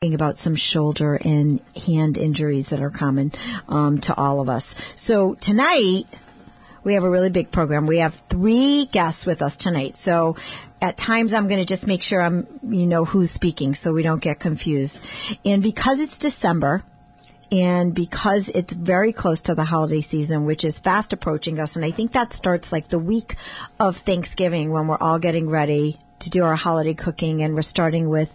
about some shoulder and hand injuries that are common um, to all of us. So tonight we have a really big program. We have three guests with us tonight. So at times I'm going to just make sure I'm you know who's speaking so we don't get confused. And because it's December, and because it's very close to the holiday season, which is fast approaching us, and I think that starts like the week of Thanksgiving when we're all getting ready to do our holiday cooking and we're starting with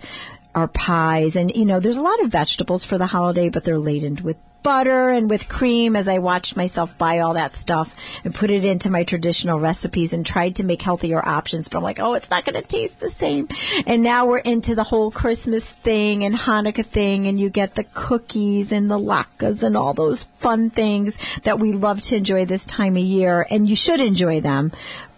our pies and you know there's a lot of vegetables for the holiday but they're laden with butter and with cream as I watched myself buy all that stuff and put it into my traditional recipes and tried to make healthier options. But I'm like, oh, it's not going to taste the same. And now we're into the whole Christmas thing and Hanukkah thing and you get the cookies and the latkes and all those fun things that we love to enjoy this time of year. And you should enjoy them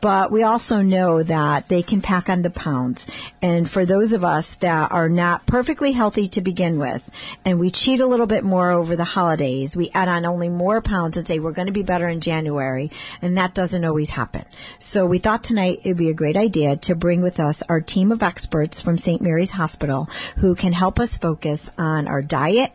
but we also know that they can pack on the pounds. And for those of us that are not perfectly healthy to begin with, and we cheat a little bit more over the holidays, we add on only more pounds and say we're going to be better in January, and that doesn't always happen. So we thought tonight it'd be a great idea to bring with us our team of experts from St. Mary's Hospital who can help us focus on our diet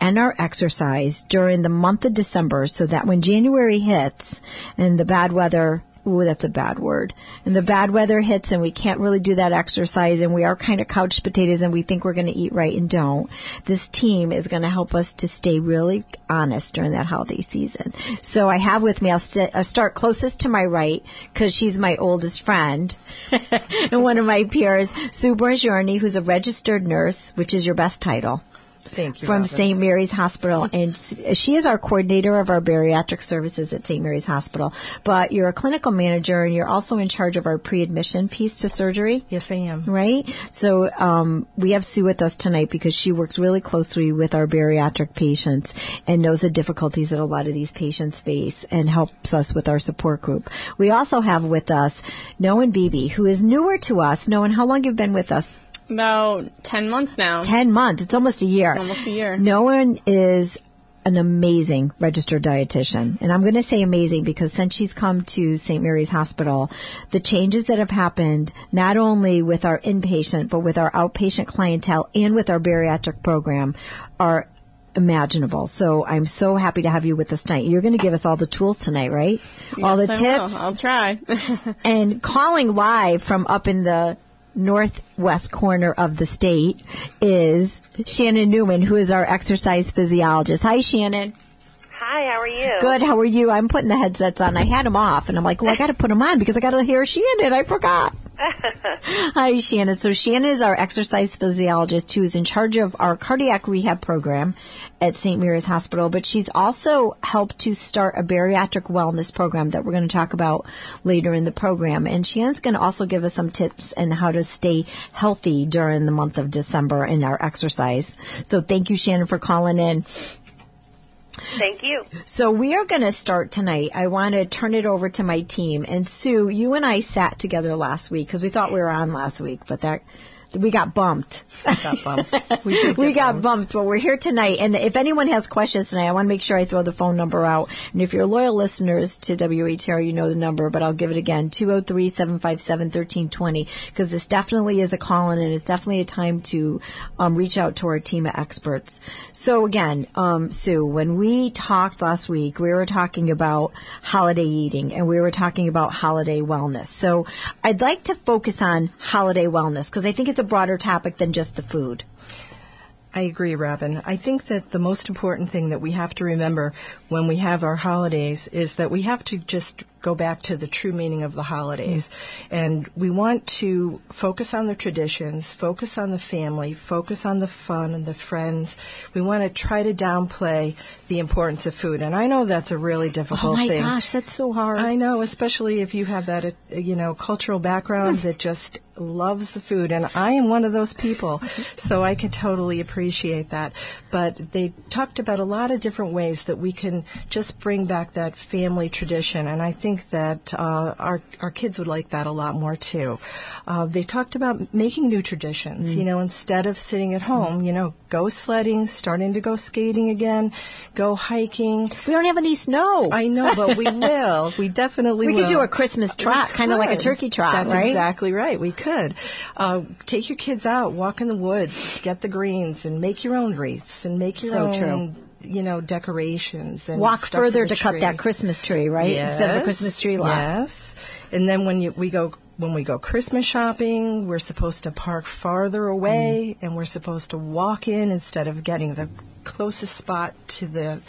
and our exercise during the month of December so that when January hits and the bad weather ooh, that's a bad word. And the bad weather hits and we can't really do that exercise and we are kind of couch potatoes and we think we're going to eat right and don't. This team is going to help us to stay really honest during that holiday season. So I have with me, I'll, st- I'll start closest to my right because she's my oldest friend and one of my peers, Sue Borgiorni, who's a registered nurse, which is your best title. Thank you. From Robin. St. Mary's Hospital. And she is our coordinator of our bariatric services at St. Mary's Hospital. But you're a clinical manager and you're also in charge of our pre-admission piece to surgery. Yes, I am. Right? So, um, we have Sue with us tonight because she works really closely with our bariatric patients and knows the difficulties that a lot of these patients face and helps us with our support group. We also have with us Noan Beebe, who is newer to us. Noan, how long you've been with us? About 10 months now. 10 months. It's almost a year. Almost a year. Noan is an amazing registered dietitian. And I'm going to say amazing because since she's come to St. Mary's Hospital, the changes that have happened, not only with our inpatient, but with our outpatient clientele and with our bariatric program are imaginable. So I'm so happy to have you with us tonight. You're going to give us all the tools tonight, right? all the Yes, I will. tips I'll try. and calling live from up in the northwest corner of the state is Shannon Newman, who is our exercise physiologist. Hi, Shannon. Hi, how are you? Good. How are you? I'm putting the headsets on. I had them off, and I'm like, well, I got to put them on because I got to hear Shannon. I forgot. Hi, Shannon. So Shannon is our exercise physiologist who is in charge of our cardiac rehab program at St. Mary's Hospital, but she's also helped to start a bariatric wellness program that we're going to talk about later in the program. And Shannon's going to also give us some tips on how to stay healthy during the month of December in our exercise. So thank you, Shannon, for calling in. Thank you. So we are going to start tonight. I want to turn it over to my team. And Sue, you and I sat together last week because we thought we were on last week, but that we got bumped. Got bumped. We, we got bumped. bumped, but we're here tonight. And if anyone has questions tonight, I want to make sure I throw the phone number out. And if you're loyal listeners to WATR, you know the number, but I'll give it again, 203-757-1320, because this definitely is a call in and it's definitely a time to um, reach out to our team of experts. So again, um, Sue, when we talked last week, we were talking about holiday eating and we were talking about holiday wellness. So I'd like to focus on holiday wellness because I think it's a broader topic than just the food. I agree, Robin. I think that the most important thing that we have to remember when we have our holidays is that we have to just go back to the true meaning of the holidays. And we want to focus on the traditions, focus on the family, focus on the fun and the friends. We want to try to downplay the importance of food. And I know that's a really difficult thing. Oh my thing. gosh, that's so hard. I know, especially if you have that, uh, you know, cultural background that just loves the food, and I am one of those people, so I can totally appreciate that. But they talked about a lot of different ways that we can just bring back that family tradition, and I think that uh, our our kids would like that a lot more too. Uh, they talked about making new traditions, you know, instead of sitting at home, you know, go sledding, starting to go skating again, go hiking. We don't have any snow. I know, but we will. We definitely we will. could do a Christmas trot, kind of like a turkey trot, That's right? exactly right. We could. Uh, take your kids out, walk in the woods, get the greens, and make your own wreaths and make your So own, true. you know, decorations and Walk further the to cut that Christmas tree, right? Instead of a Christmas tree lot. Yes. And then when you, we go when we go Christmas shopping, we're supposed to park farther away Mm. and we're supposed to walk in instead of getting the closest spot to the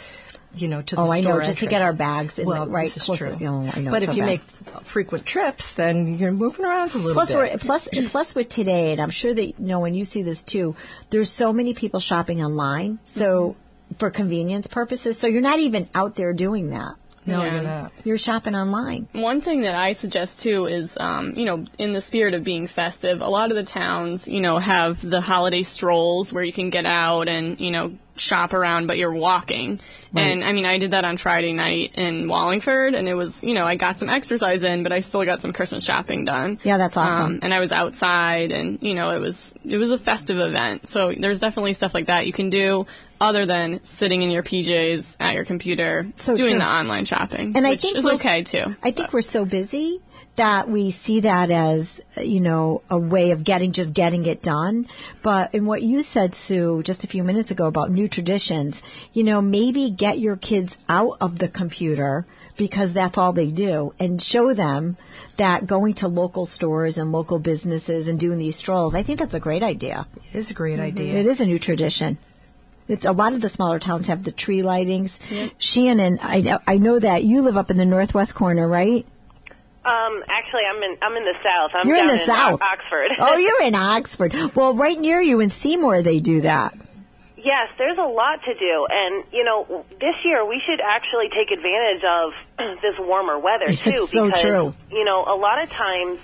you know, to the Oh, I know, store just to get our bags in well, the right this is closer- true. Oh, I know, but if so you bad. make frequent trips, then you're moving around a little Plus, bit. we're, plus, plus with today, and I'm sure that you know when you see this too. There's so many people shopping online, so for convenience purposes. So you're not even out there doing that. No, you're not. You're shopping online. One thing that I suggest too is, um, you know, in the spirit of being festive, a lot of the towns, you know, have the holiday strolls where you can get out and, you know, shop around, but you're walking. And I mean, I did that on Friday night in Wallingford, and it was, you know, I got some exercise in, but I still got some Christmas shopping done. Yeah, that's awesome. Um, and I was outside, and you know, it was it was a festive event. So there's definitely stuff like that you can do other than sitting in your PJs at your computer So doing true. the online shopping, And I which think is okay too. I think we're so busy that we see that as you know a way of getting just getting it done. But in what you said, Sue, just a few minutes ago about new traditions, you know, maybe get your kids out of the computer because that's all they do and show them that going to local stores and local businesses and doing these strolls, I think that's a great idea. It is a great mm-hmm. idea. It is a new tradition. It's, a lot of the smaller towns have the tree lightings. Shannon, I, know- I know that you live up in the northwest corner, right? Um, actually, I'm in I'm in the south. I'm You're in the south. Oxford. oh, you're in Oxford. Well, right near you in Seymour, they do that. Yes, there's a lot to do, and you know, this year we should actually take advantage of this warmer weather too. It's so because, true. You know, a lot of times,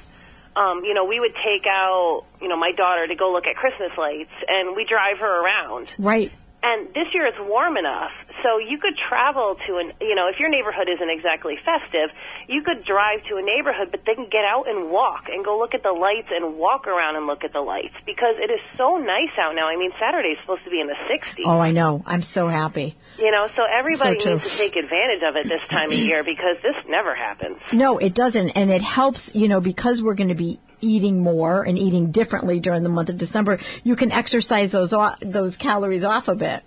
um, you know, we would take out, you know, my daughter to go look at Christmas lights, and we drive her around. Right. And this year it's warm enough, so you could travel to an, you know, if your neighborhood isn't exactly festive, you could drive to a neighborhood, but then get out and walk and go look at the lights and walk around and look at the lights because it is so nice out now. I mean, Saturday's supposed to be in the 60s. Oh, I know. I'm so happy. You know, so everybody So needs to take advantage of it this time of year because this never happens. No, it doesn't. And it helps, you know, because we're going to be eating more and eating differently during the month of December, you can exercise those, those calories off a bit.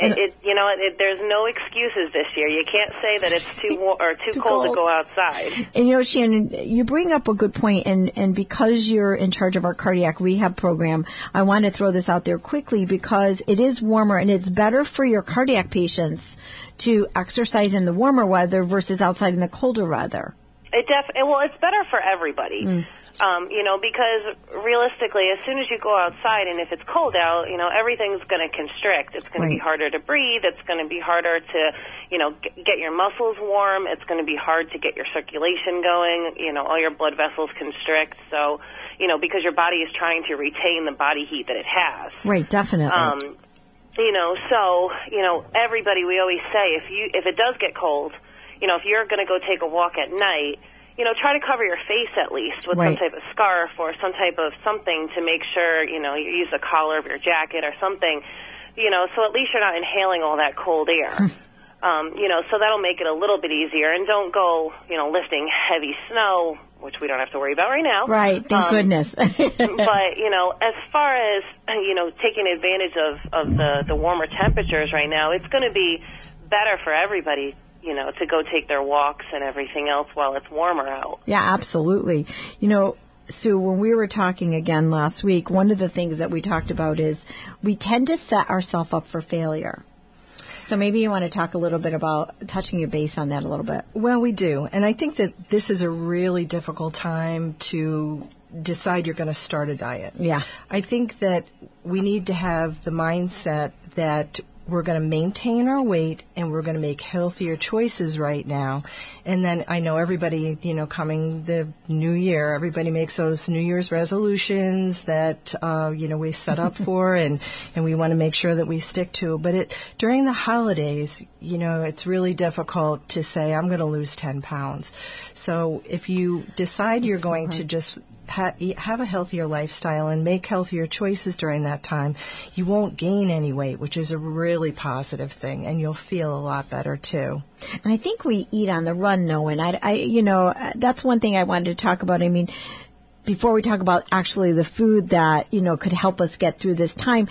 It, it you know, it, there's no excuses this year. You can't say that it's too war- or too, Too cold, cold. to go outside. And you know, Shannon, you bring up a good point, and and because you're in charge of our cardiac rehab program, I want to throw this out there quickly because it is warmer and it's better for your cardiac patients to exercise in the warmer weather versus outside in the colder weather. It def- well, it's better for everybody. Mm. Um, you know, because realistically, as soon as you go outside and if it's cold out, you know, everything's going to constrict. It's going to be harder to breathe. It's going to be harder to, you know, g- get your muscles warm. It's going to be hard to get your circulation going. You know, all your blood vessels constrict. So, you know, because your body is trying to retain the body heat that it has. Right, definitely. Um, you know, so you know, everybody. We always say if you if it does get cold, you know, if you're going to go take a walk at night, you know, try to cover your face at least with Right. some type of scarf or some type of something to make sure you know you use the collar of your jacket or something. You know, so at least you're not inhaling all that cold air. um, you know, so that'll make it a little bit easier. And don't go, you know, lifting heavy snow, which we don't have to worry about right now. right, thank um, goodness. but you know, as far as you know, taking advantage of of the the warmer temperatures right now, it's going to be better for everybody. You know, to go take their walks and everything else while it's warmer out. Yeah, absolutely. You know, Sue, when we were talking again last week, one of the things that we talked about is we tend to set ourselves up for failure. So maybe you want to talk a little bit about touching your base on that a little bit. Well, we do. And I think that this is a really difficult time to decide you're going to start a diet. Yeah. I think that we need to have the mindset that we're going to maintain our weight and we're going to make healthier choices right now. And then I know everybody, you know, coming the new year, everybody makes those New Year's resolutions that, uh, you know, we set up for and, and we want to make sure that we stick to. But it, during the holidays, you know, it's really difficult to say, I'm going to lose 10 pounds. So if you decide you're going to just ha- have a healthier lifestyle and make healthier choices during that time, you won't gain any weight, which is a really positive thing, and you'll feel a lot better too. And I think we eat on the run, no, I, I, you know, uh, that's one thing I wanted to talk about. I mean, before we talk about actually the food that, you know, could help us get through this time,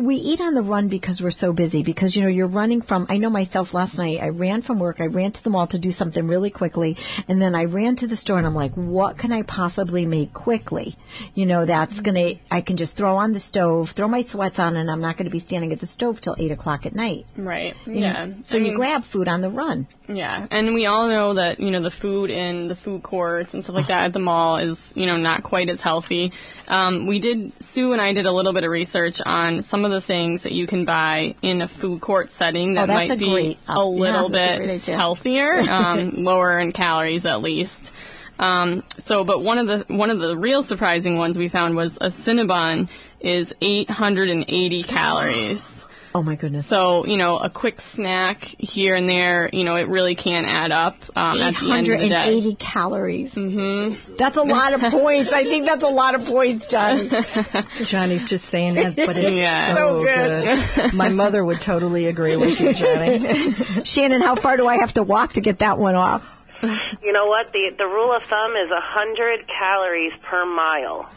we eat on the run because we're so busy because you know you're running from i know myself last night i ran from work i ran to the mall to do something really quickly and then i ran to the store and i'm like what can i possibly make quickly you know that's gonna i can just throw on the stove throw my sweats on and i'm not going to be standing at the stove till eight o'clock at night Right. Yeah. so I you mean, grab food on the run Yeah, and we all know that you know the food in the food courts and stuff like that at the mall is you know not quite as healthy. Um, we did Sue and I did a little bit of research on some of the things that you can buy in a food court setting that Oh, might a be great- a little a great bit idea. healthier, um, lower in calories at least. Um, so, but one of the one of the real surprising ones we found was a Cinnabon is 880 calories. Oh my goodness So, you know, a quick snack here and there, you know, it really can add up um, at the end of the day. 880 calories. Mm-hmm. That's a lot of points. I think that's a lot of points, Johnny. Johnny's just saying that, but it's Yeah. so, So good. My mother would totally agree with you, Johnny. Shannon, how far do I have to walk to get that one off? You know what? The the rule of thumb is a hundred calories per mile.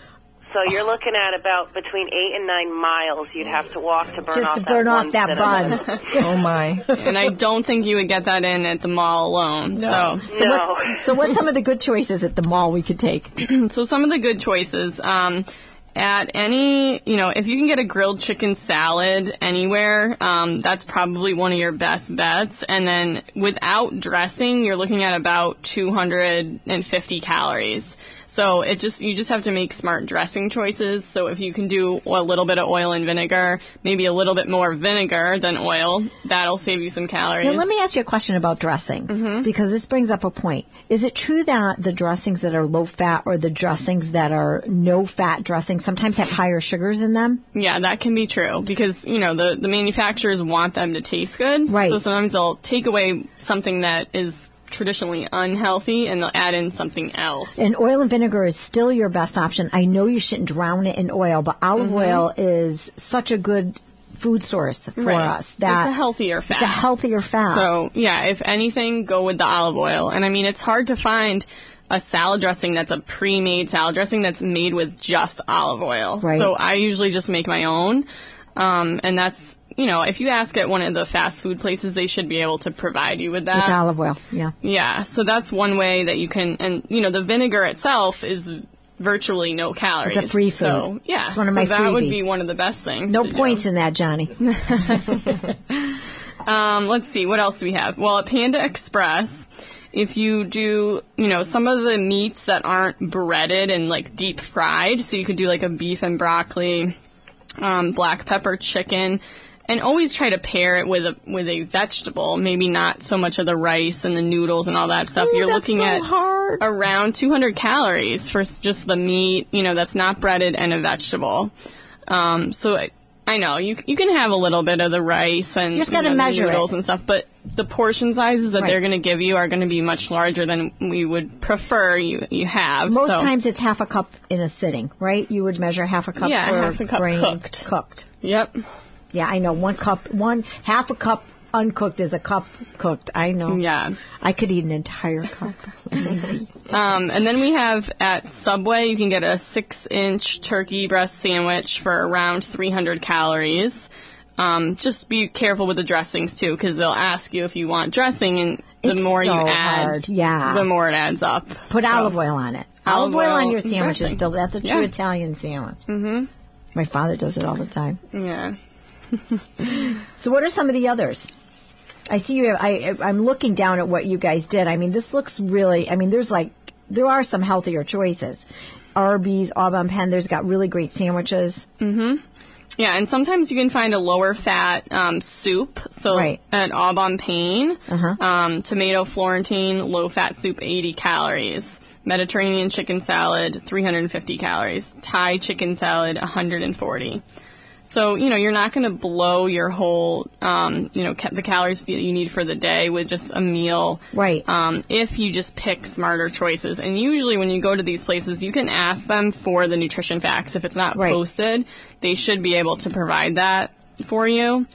So you're looking at about between eight and nine miles you'd have to walk to burn Just off to that burn off that bun. Oh my. and I don't think you would get that in at the mall alone. So, So, No. what's, so what's some of the good choices at the mall we could take? so some of the good choices. Um, at any, you know, if you can get a grilled chicken salad anywhere, um, that's probably one of your best bets. And then without dressing, you're looking at about 250 calories. So it just you just have to make smart dressing choices. So if you can do a little bit of oil and vinegar, maybe a little bit more vinegar than oil, that'll save you some calories. Now, let me ask you a question about dressings Mm-hmm. because this brings up a point. Is it true that the dressings that are low fat or the dressings that are no fat dressings sometimes have higher sugars in them? Yeah, that can be true because you know the the manufacturers want them to taste good. Right. So sometimes they'll take away something that is traditionally unhealthy and they'll add in something else. And oil and vinegar is still your best option. I know you shouldn't drown it in oil, but olive oil is such a good food source for Mm-hmm. Right. us that it's a healthier fat. it's a healthier fat. So yeah, if anything, go with the olive oil. And I mean, it's hard to find a salad dressing that's a pre-made salad dressing that's made with just olive oil. Right. So I usually just make my own, um, and that's you know, if you ask at one of the fast food places, they should be able to provide you with that. with olive oil, yeah. Yeah, so that's one way that you can, and you know, the vinegar itself is virtually no calories. It's a free food. So yeah, It's one of so my that would be one of the best things. No to do. points in that, Johnny. Um, let's see, what else do we have? Well, at Panda Express, if you do, you know, some of the meats that aren't breaded and like deep fried, so you could do like a beef and broccoli, um, black pepper chicken, and always try to pair it with a with a vegetable. Maybe not so much of the rice and the noodles and all that stuff. Ooh, You're looking so at hard. around 200 calories for just the meat, you know, that's not breaded and a vegetable. Um, so I, I know you you can have a little bit of the rice and just you gotta know, the measure it. noodles and stuff, but the portion sizes that Right. they're going to give you are going to be much larger than we would prefer you you have. Most so, times it's half a cup in a sitting, right? You would measure half a cup Yeah, for half a cup grain cooked. Cooked. Yep. Yeah, I know. One cup, one half a cup uncooked is a cup cooked. I know. Yeah. I could eat an entire cup. Easy. Um, and then we have at Subway, you can get a six inch turkey breast sandwich for around 300 calories. Um, just be careful with the dressings too, because they'll ask you if you want dressing, and the It's more you add, hard, yeah. the more it adds up. Put So- olive oil on it. Olive Olive oil on your and sandwich is still that's a true Yeah. Italian sandwich. Mm-hmm. My father does it all the time. Yeah. So, what are some of the others? I see you. I I'm looking down at what you guys did. I mean, this looks really. I mean, there's like there are some healthier choices. Arby's, Au Bon Pain. There's got really great sandwiches. Mhm. Yeah, and sometimes you can find a lower fat um, soup. So Right. at Au Bon Pain, Uh-huh. um, tomato Florentine low fat soup, 80 calories. Mediterranean chicken salad, 350 calories. Thai chicken salad, 140. So, you know, you're not going to blow your whole, um, you know, ca- the calories that you need for the day with just a meal. Right. Um, if you just pick smarter choices. And usually when you go to these places, you can ask them for the nutrition facts. If it's not Right. posted, they should be able to provide that for you.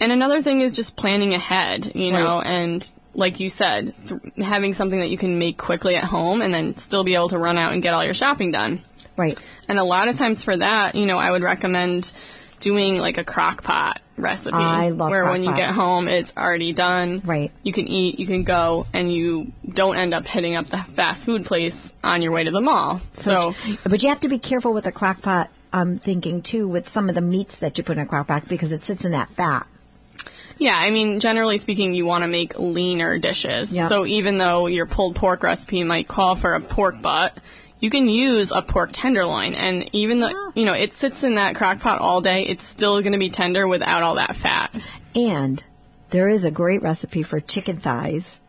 And another thing is just planning ahead, you know, and like you said, th- having something that you can make quickly at home and then still be able to run out and get all your shopping done. Right. And a lot of times for that, you know, I would recommend doing like a crock pot recipe. I love Where when you pot. get home, it's already done. Right. You can eat, you can go, and you don't end up hitting up the fast food place on your way to the mall. So, But you have to be careful with a crock pot. I'm thinking too with some of the meats that you put in a crock pot because it sits in that fat. yeah, I mean, generally speaking, you want to make leaner dishes. Yep. So even though your pulled pork recipe might call for a pork butt, you can use a pork tenderloin. And even though, ah. you know, it sits in that crock pot all day, it's still going to be tender without all that fat. And there is a great recipe for chicken thighs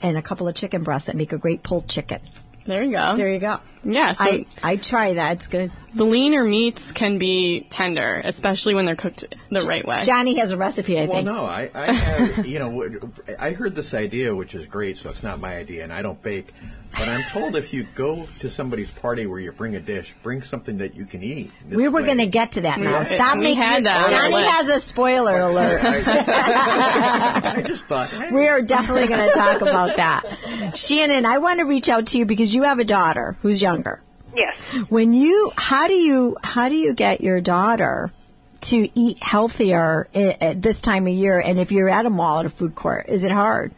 and a couple of chicken breasts that make a great pulled chicken. There you go. There you go. Yeah, so I, I try that. It's good. the leaner meats can be tender, especially when they're cooked the right way. Johnny has a recipe, I Well, think. Well, no, I, I have, you know, I heard this idea, which is great, so it's not my idea, and I don't bake. But I'm told if you go to somebody's party where you bring a dish, bring something that you can eat. We were going to get to that now. Stop we making had that Johnny has a spoiler alert. I just thought, hey, We are definitely going to talk about that. Shannon, I want to reach out to you because you have a daughter who's younger. Yes. When you, how do you, how do you get your daughter to eat healthier eh, at this time of year? And if you're at a mall at a food court, is it hard?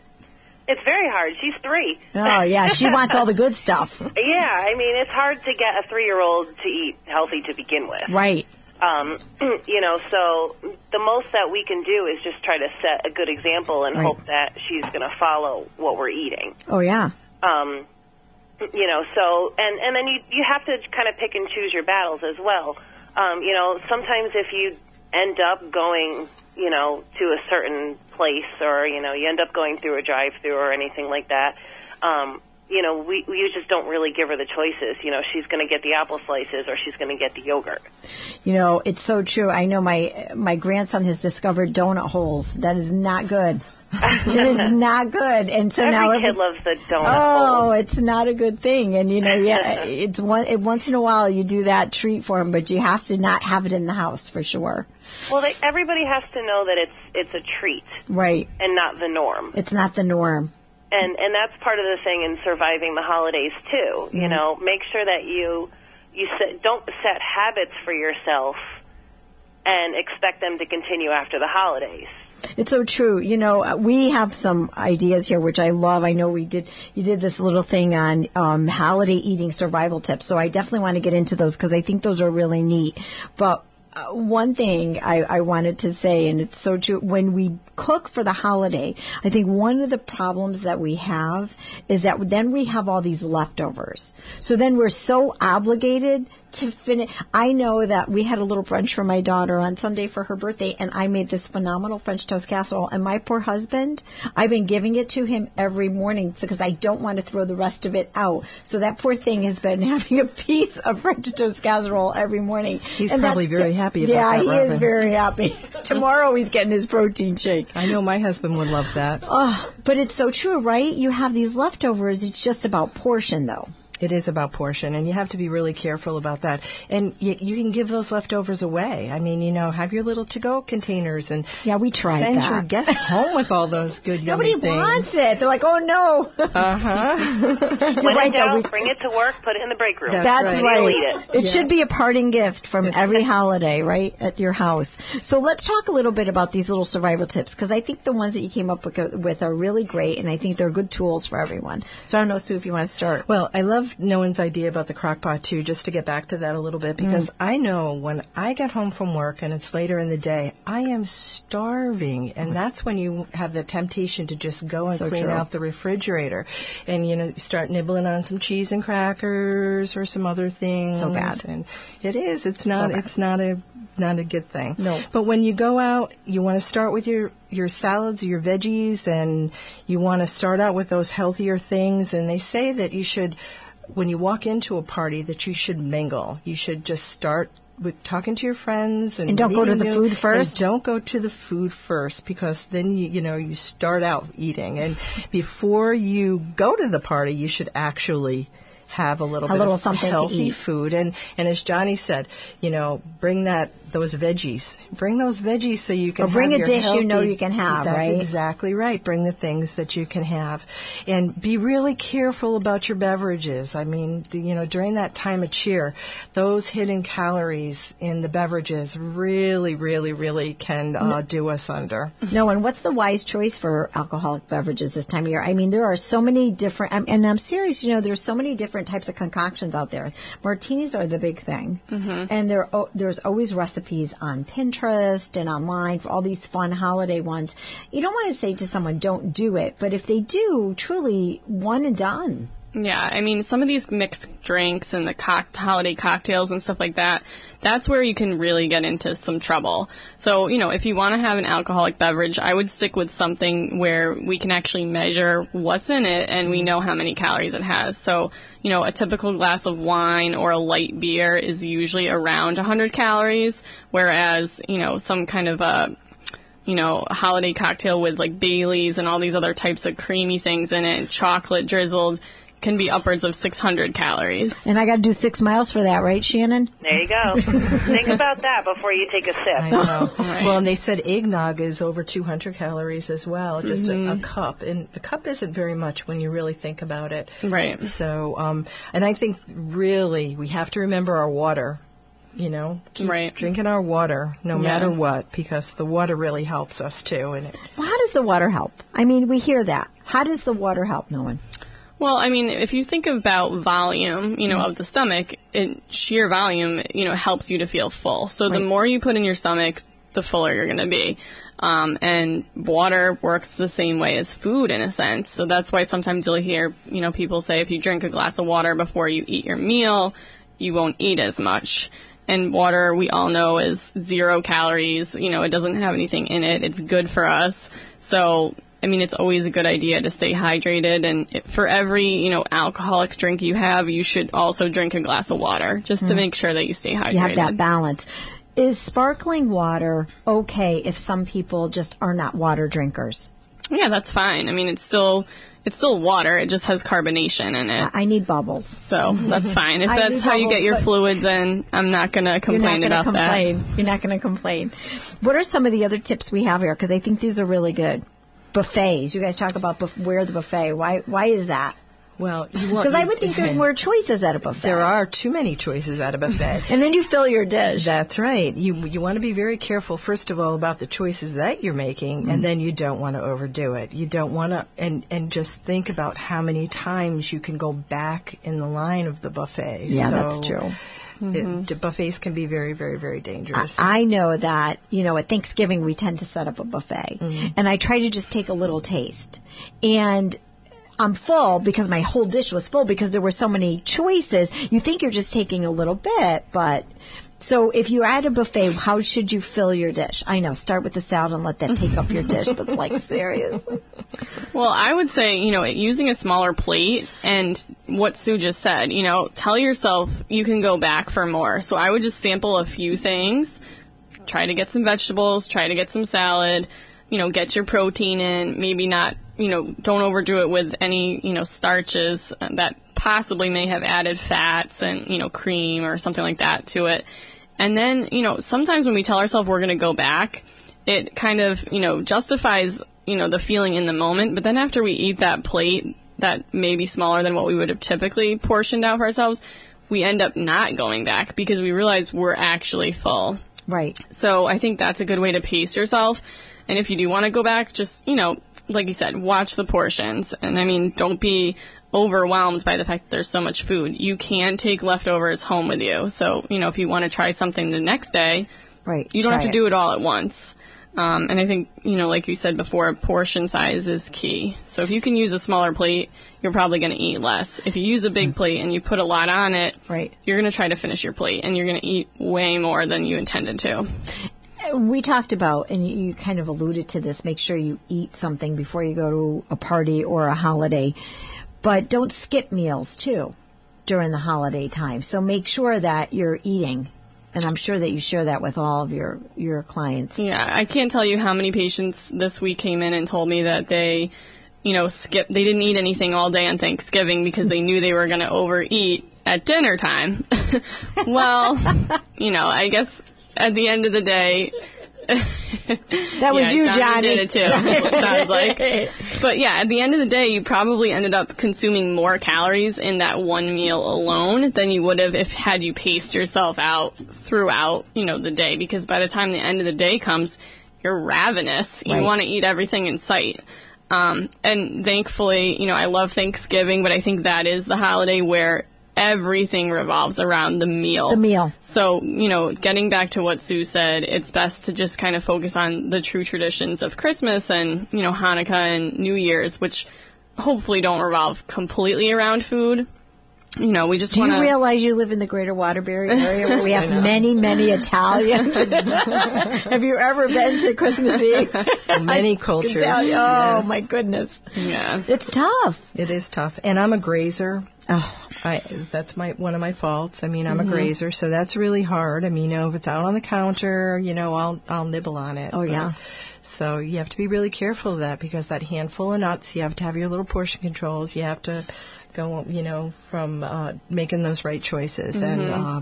It's very hard. She's three. Oh yeah, she wants all the good stuff. Yeah, I mean, it's hard to get a three-year-old to eat healthy to begin with. Right. Um, you know, so the most that we can do is just try to set a good example and Right. hope that she's going to follow what we're eating. Oh yeah. Um, you know, so and and then you you have to kind of pick and choose your battles as well. Um, you know, sometimes if you end up going, you know, to a certain place or you know you end up going through a drive-through or anything like that. Um, you know, we we just don't really give her the choices. You know, she's going to get the apple slices or she's going to get the yogurt. You know, it's so true. I know my my grandson has discovered donut holes. That is not good. It is not good. And so Every now kid every- loves the donut Oh, it's not a good thing. And you know, yeah, it's one it, once in a while you do that treat for him, but you have to not have it in the house for sure. Well, they, everybody has to know that it's it's a treat Right. and not the norm. It's not the norm. and and that's part of the thing in surviving the holidays too. You mm-hmm. know, make sure that you you set, don't set habits for yourself and expect them to continue after the holidays. It's so true. You know, uh, we have some ideas here, which I love. I know we did, you did this little thing on, um, holiday eating survival tips. So I definitely want to get into those because I think those are really neat. But uh, one thing I, I wanted to say, and it's so true, when we cook for the holiday, I think one of the problems that we have is that then we have all these leftovers. So then we're so obligated to finish. I know that we had a little brunch for my daughter on Sunday for her birthday, and I made this phenomenal French toast casserole. And my poor husband, I've been giving it to him every morning because I don't want to throw the rest of it out. So that poor thing has been having a piece of French toast casserole every morning. He's And probably very happy about yeah, that, he is very happy. Tomorrow he's getting his protein shake. I know my husband would love that. Oh, but it's so true, right? You have these leftovers. It's just about portion, though. It is about portion, and you have to be really careful about that. And you, you can give those leftovers away. I mean, you know, have your little to-go containers and Yeah, we tried send that. your guests home with all those good yummy Nobody things. wants it. They're like, oh no. Uh-huh. When right, in though, we- bring it to work, put it in the break room. That's That's right. right. They'll eat it. It should be a parting gift from every holiday, right, at your house. So let's talk a little bit about these little survival tips because I think the ones that you came up with, with are really great, and I think they're good tools for everyone. So I don't know, Sue, if you want to start. Well, I love Noan's idea about the crock pot too, just to get back to that a little bit, because mm. I know when I get home from work and it's later in the day, I am starving. And mm. that's when you have the temptation to just go and So clean true. out the refrigerator and, you know, start nibbling on some cheese and crackers or some other things. So bad. And it is. It's not, bad. it's not a, not a good thing. No. But when you go out, you want to start with your your salads, your veggies, and you want to start out with those healthier things. And they say that you should, when you walk into a party, that you should mingle. You should just start with talking to your friends and, And don't go to the new- food first? don't go to the food first because then you you know you start out eating and before you go to the party you should actually have a little A bit little of something to healthy eat. food. And and as Johnny said you know bring that those veggies. Bring those veggies so you can Or bring have a dish you know you can have, that's right? exactly right. Bring the things that you can have. And be really careful about your beverages. I mean the, you know during that time of cheer those hidden calories in the beverages really really really can uh, do us under. No, and what's the wise choice for alcoholic beverages this time of year? I mean, there are so many different, and I'm serious, you know, there's so many different types of concoctions out there. Martinis are the big thing. Mm-hmm. And there, there's always recipes on Pinterest and online for all these fun holiday ones. You don't want to say to someone, don't do it, but if they do, truly, one and done. Yeah, I mean, some of these mixed drinks and the cock- holiday cocktails and stuff like that, that's where you can really get into some trouble. So, you know, if you want to have an alcoholic beverage, I would stick with something where we can actually measure what's in it and we know how many calories it has. So, you know, a typical glass of wine or a light beer is usually around 100 calories, whereas, you know, some kind of a you know, holiday cocktail with like Bailey's and all these other types of creamy things in it, chocolate drizzled, can be upwards of 600 calories. And I got to do six miles for that, right, Shannon? There you go. Think about that before you take a sip. I know. Well, and they said eggnog is over 200 calories as well, just a, a cup. And a cup isn't very much when you really think about it. Right. So, um, and I think really we have to remember our water. You know, keep Right. drinking our water no Yeah. matter what, because the water really helps us too. And it, Well, how does the water help? I mean, we hear that. How does the water help, Nolan? Well, I mean, if you think about volume, you know, of the stomach, it, sheer volume, you know, helps you to feel full. So the more you put in your stomach, the fuller you're going to be. Um, and water works the same way as food in a sense. So that's why sometimes you'll hear, you know, people say if you drink a glass of water before you eat your meal, you won't eat as much. And water, we all know, is zero calories. You know, it doesn't have anything in it. It's good for us. So, I mean, it's always a good idea to stay hydrated. And for every, you know, alcoholic drink you have, you should also drink a glass of water just to mm. make sure that you stay hydrated. You have that balance. Is sparkling water okay if some people just are not water drinkers? Yeah, that's fine. I mean, it's still, it's still water. It just has carbonation in it. I need bubbles. So that's fine. If that's how you get your fluids in, I'm not going to complain not going to about complain. You're not going to complain. What are some of the other tips we have here? Because I think these are really good. Buffets. You guys talk about buf- where the buffet. Why? Why is that? well, Because I would think there's more choices at a buffet. There are too many choices at a buffet. And then you fill your dish. That's right. You you want to be very careful first of all about the choices that you're making, Mm. and then you don't want to overdo it. You don't want to and and just think about how many times you can go back in the line of the buffet. Yeah, So that's true. It- mm-hmm. buffets can be very very very dangerous. I know that, you know, at Thanksgiving we tend to set up a buffet mm-hmm. and I try to just take a little taste. And I'm full because my whole dish was full because there were so many choices. You think you're just taking a little bit, but so if you're at a buffet, how should you fill your dish? I know, start with the salad and let that take up your dish, but it's like seriously. Well, I would say, you know, using a smaller plate and what Sue just said, you know, tell yourself you can go back for more. So I would just sample a few things, try to get some vegetables, try to get some salad, you know, get your protein in, maybe not, you know, don't overdo it with any, you know, starches that possibly may have added fats and, you know, cream or something like that to it. And then, you know, sometimes when we tell ourselves we're going to go back, it kind of, you know, justifies, you know, the feeling in the moment. But then after we eat that plate that may be smaller than what we would have typically portioned out for ourselves, we end up not going back because we realize we're actually full. Right. So I think that's a good way to pace yourself. And if you do want to go back, just, you know, like you said, watch the portions. And I mean, don't be overwhelmed by the fact that there's so much food. You can take leftovers home with you. So, you know, if you want to try something the next day, Right. you don't have to it. do it all at once. Um, and I think, you know, like you said before, portion size is key. So if you can use a smaller plate, you're probably going to eat less. If you use a big plate and you put a lot on it, Right. you're going to try to finish your plate and you're going to eat way more than you intended to. we talked about, and you kind of alluded to this, make sure you eat something before you go to a party or a holiday. But don't skip meals too during the holiday time. So make sure that you're eating And I'm sure that you share that with all of your, your clients. Yeah, I can't tell you how many patients this week came in and told me that they, you know, skip. They didn't eat anything all day on Thanksgiving because they knew they were going to overeat at dinner time. well, you know, I guess at the end of the day, That was yeah, you, Johnny, Johnny. did it too. it sounds like. But yeah, at the end of the day, you probably ended up consuming more calories in that one meal alone than you would have if had you paced yourself out throughout, you know, the day. Because by the time the end of the day comes, you're ravenous. You Right. want to eat everything in sight. Um, and thankfully, you know, I love Thanksgiving, but I think that is the holiday where everything revolves around the meal. The meal. So, you know, getting back to what Sue said, it's best to just kind of focus on the true traditions of Christmas and, you know, Hanukkah and New Year's, which hopefully don't revolve completely around food. You know, we just Do want you realize you live in the greater Waterbury area where we have many, many Italians? have you ever been to Christmas Eve? Many cultures. Oh Yes. my goodness. yeah. It's tough. It is tough, and I'm a grazer. Oh, I, that's my one of my faults. I mean, I'm a mm-hmm. grazer, so that's really hard. I mean, you know, if it's out on the counter, you know, I'll I'll nibble on it. Oh, yeah. So you have to be really careful of that because that handful of nuts, you have to have your little portion controls. You have to go, you know, from uh, making those right choices and uh,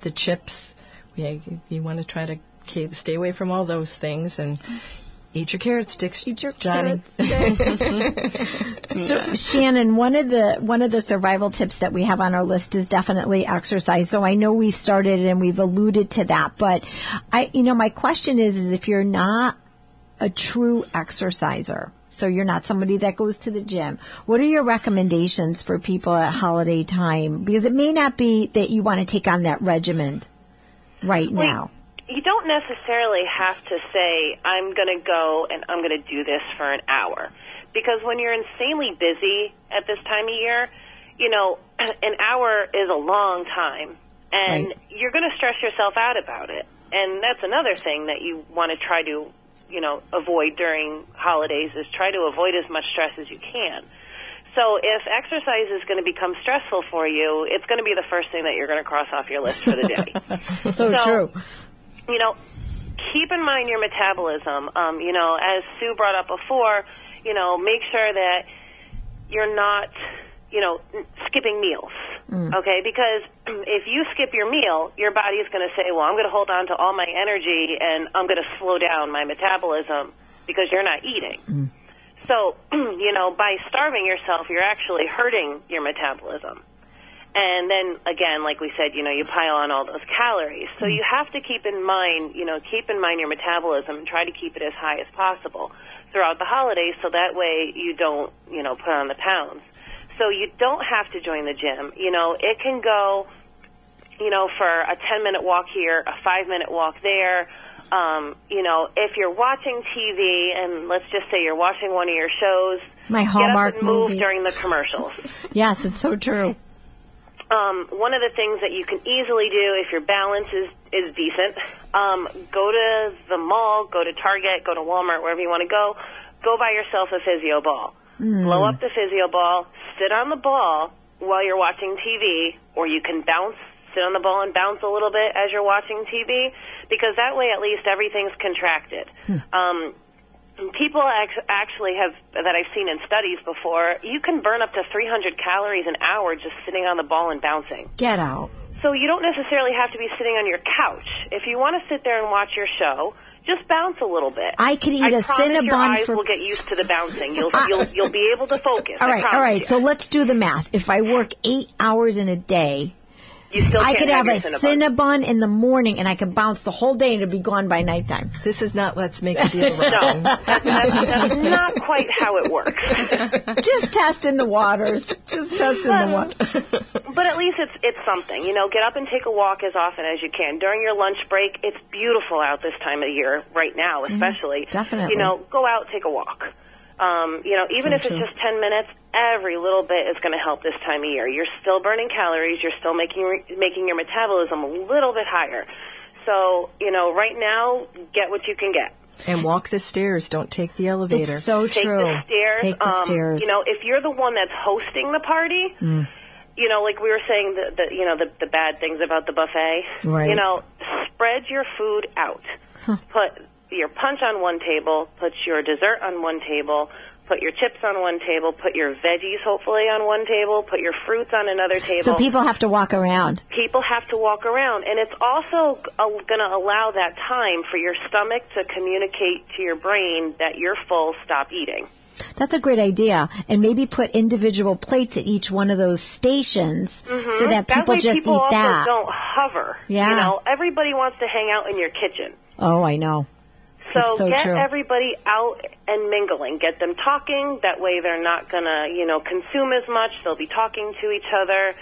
the chips. Yeah, you want to try to keep, stay away from all those things and eat your carrot sticks. Eat your Johnny. So, Shannon, one of the one of the survival tips that we have on our list is definitely exercise. So I know we've started and we've alluded to that, but I, you know, my question is, is if you're not a true exerciser, so you're not somebody that goes to the gym, what are your recommendations for people at holiday time? Because it may not be that you want to take on that regimen right Well, now. You don't necessarily have to say, I'm going to go and I'm going to do this for an hour. Because when you're insanely busy at this time of year, you know, an hour is a long time. And Right. you're going to stress yourself out about it. And that's another thing that you want to try to, you know, avoid during holidays is try to avoid as much stress as you can. So if exercise is going to become stressful for you, it's going to be the first thing that you're going to cross off your list for the day So, So- true. you know, keep in mind your metabolism. Um, you know, as Sue brought up before, you know, make sure that you're not, you know, skipping meals. Mm. Okay, because if you skip your meal, your body is going to say, "Well, I'm going to hold on to all my energy and I'm going to slow down my metabolism because you're not eating." Mm. So, you know, by starving yourself, you're actually hurting your metabolism. And then again, like we said, you know, you pile on all those calories. So mm. you have to keep in mind, you know, keep in mind your metabolism and try to keep it as high as possible throughout the holidays so that way you don't, you know, put on the pounds. So you don't have to join the gym. You know, it can go, you know, for a 10 minute walk here, a 5 minute walk there. Um, you know, if you're watching TV and let's just say you're watching one of your shows, My Hallmark get up and move movies. during the commercials. Yes, it's so true. um, one of the things that you can easily do if your balance is, is decent, um, go to the mall, go to Target, go to Walmart, wherever you want to go, go buy yourself a physio ball. Blow up the physio ball, sit on the ball while you're watching TV, or you can bounce, sit on the ball and bounce a little bit as you're watching TV, because that way at least everything's contracted. Um, people ac- actually have that I've seen in studies before. You can burn up to 300 calories an hour just sitting on the ball and bouncing. Get out. So you don't necessarily have to be sitting on your couch. If you want to sit there and watch your show, just bounce a little bit. I could eat I a promise your Cinnabon eyes for- will get used to the bouncing. You'll uh, you'll you'll be able to focus. All right, all right. you. So let's do the math. If I work eight hours in a day, you still I can't could have a Cinnabon. Cinnabon in the morning and I could bounce the whole day and it'd be gone by nighttime. This is not let's make a deal. No, Robin. that's, that's, that's not quite how it works. Just testing the waters. Just testing the water. But at least it's it's something. You know, get up and take a walk as often as you can. During your lunch break, it's beautiful out this time of year, right now especially. Mm-hmm. definitely. You know, go out, take a walk. Um, you know, even So if it's true. just 10 minutes, every little bit is going to help this time of year. You're still burning calories, you're still making making your metabolism a little bit higher. So, you know, right now, get what you can get. and walk the stairs. Don't take the elevator. It's so Take true. the stairs. Take the um, stairs. You know, if you're the one that's hosting the party, Mm. you know, like we were saying, the, the you know the the bad things about the buffet. Right. You know, spread your food out. Put your punch on one table, put your dessert on one table, put your chips on one table, put your veggies hopefully on one table, put your fruits on another table. So people have to walk around. people have to walk around and it's also going to allow that time for your stomach to communicate to your brain that you're full, stop eating. That's a great idea. And maybe put individual plates at each one of those stations so that Mm-hmm. that people way just people eat that. don't hover. Yeah. You know, everybody wants to hang out in your kitchen. Oh, I know. So, so get true. everybody out and mingling. Get them talking. That way they're not going to, you know, consume as much. They'll be talking to each other.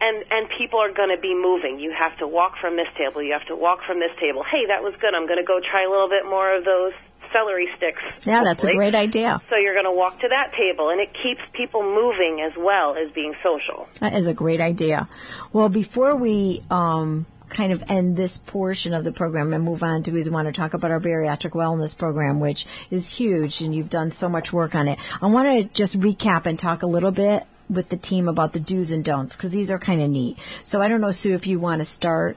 And, and people are going to be moving. You have to walk from this table. You have to walk from this table. Hey, that was good. I'm going to go try a little bit more of those celery sticks. Yeah, that's a great idea. So you're going to walk to that table, and it keeps people moving as well as being social. That is a great idea. Well, before we um, kind of end this portion of the program and move on to, we want to talk about our bariatric wellness program, which is huge, and you've done so much work on it. I want to just recap and talk a little bit with the team about the do's and don'ts because these are kind of neat. So I don't know, Sue, if you want to start.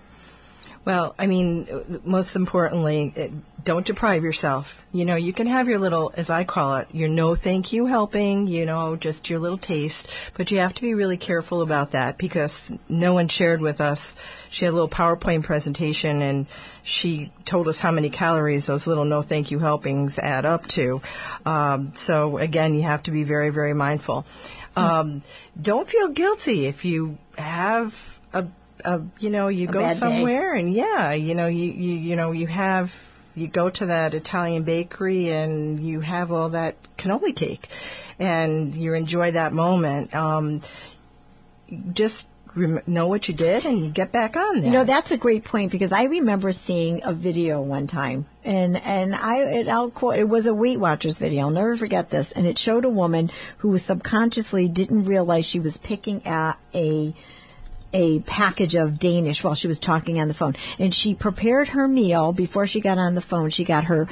Well, I mean, most importantly, don't deprive yourself. You know, you can have your little, as I call it, your no thank you helping, you know, just your little taste, but you have to be really careful about that because Noan shared with us. She had a little PowerPoint presentation and she told us how many calories those little no thank you helpings add up to. Um, so again, you have to be very, very mindful. Um, don't feel guilty if you have a uh, you know, you go bad day. somewhere and yeah, you know, you, you, you know, you have, you go to that Italian bakery and you have all that cannoli cake and you enjoy that moment. Um, just rem- know what you did and you get back on there. You know, that's a great point because I remember seeing a video one time and, and I, it, I'll quote, it was a Weight Watchers video. I'll never forget this. And it showed a woman who subconsciously didn't realize she was picking at a, a package of Danish while she was talking on the phone. And she prepared her meal before she got on the phone. She got her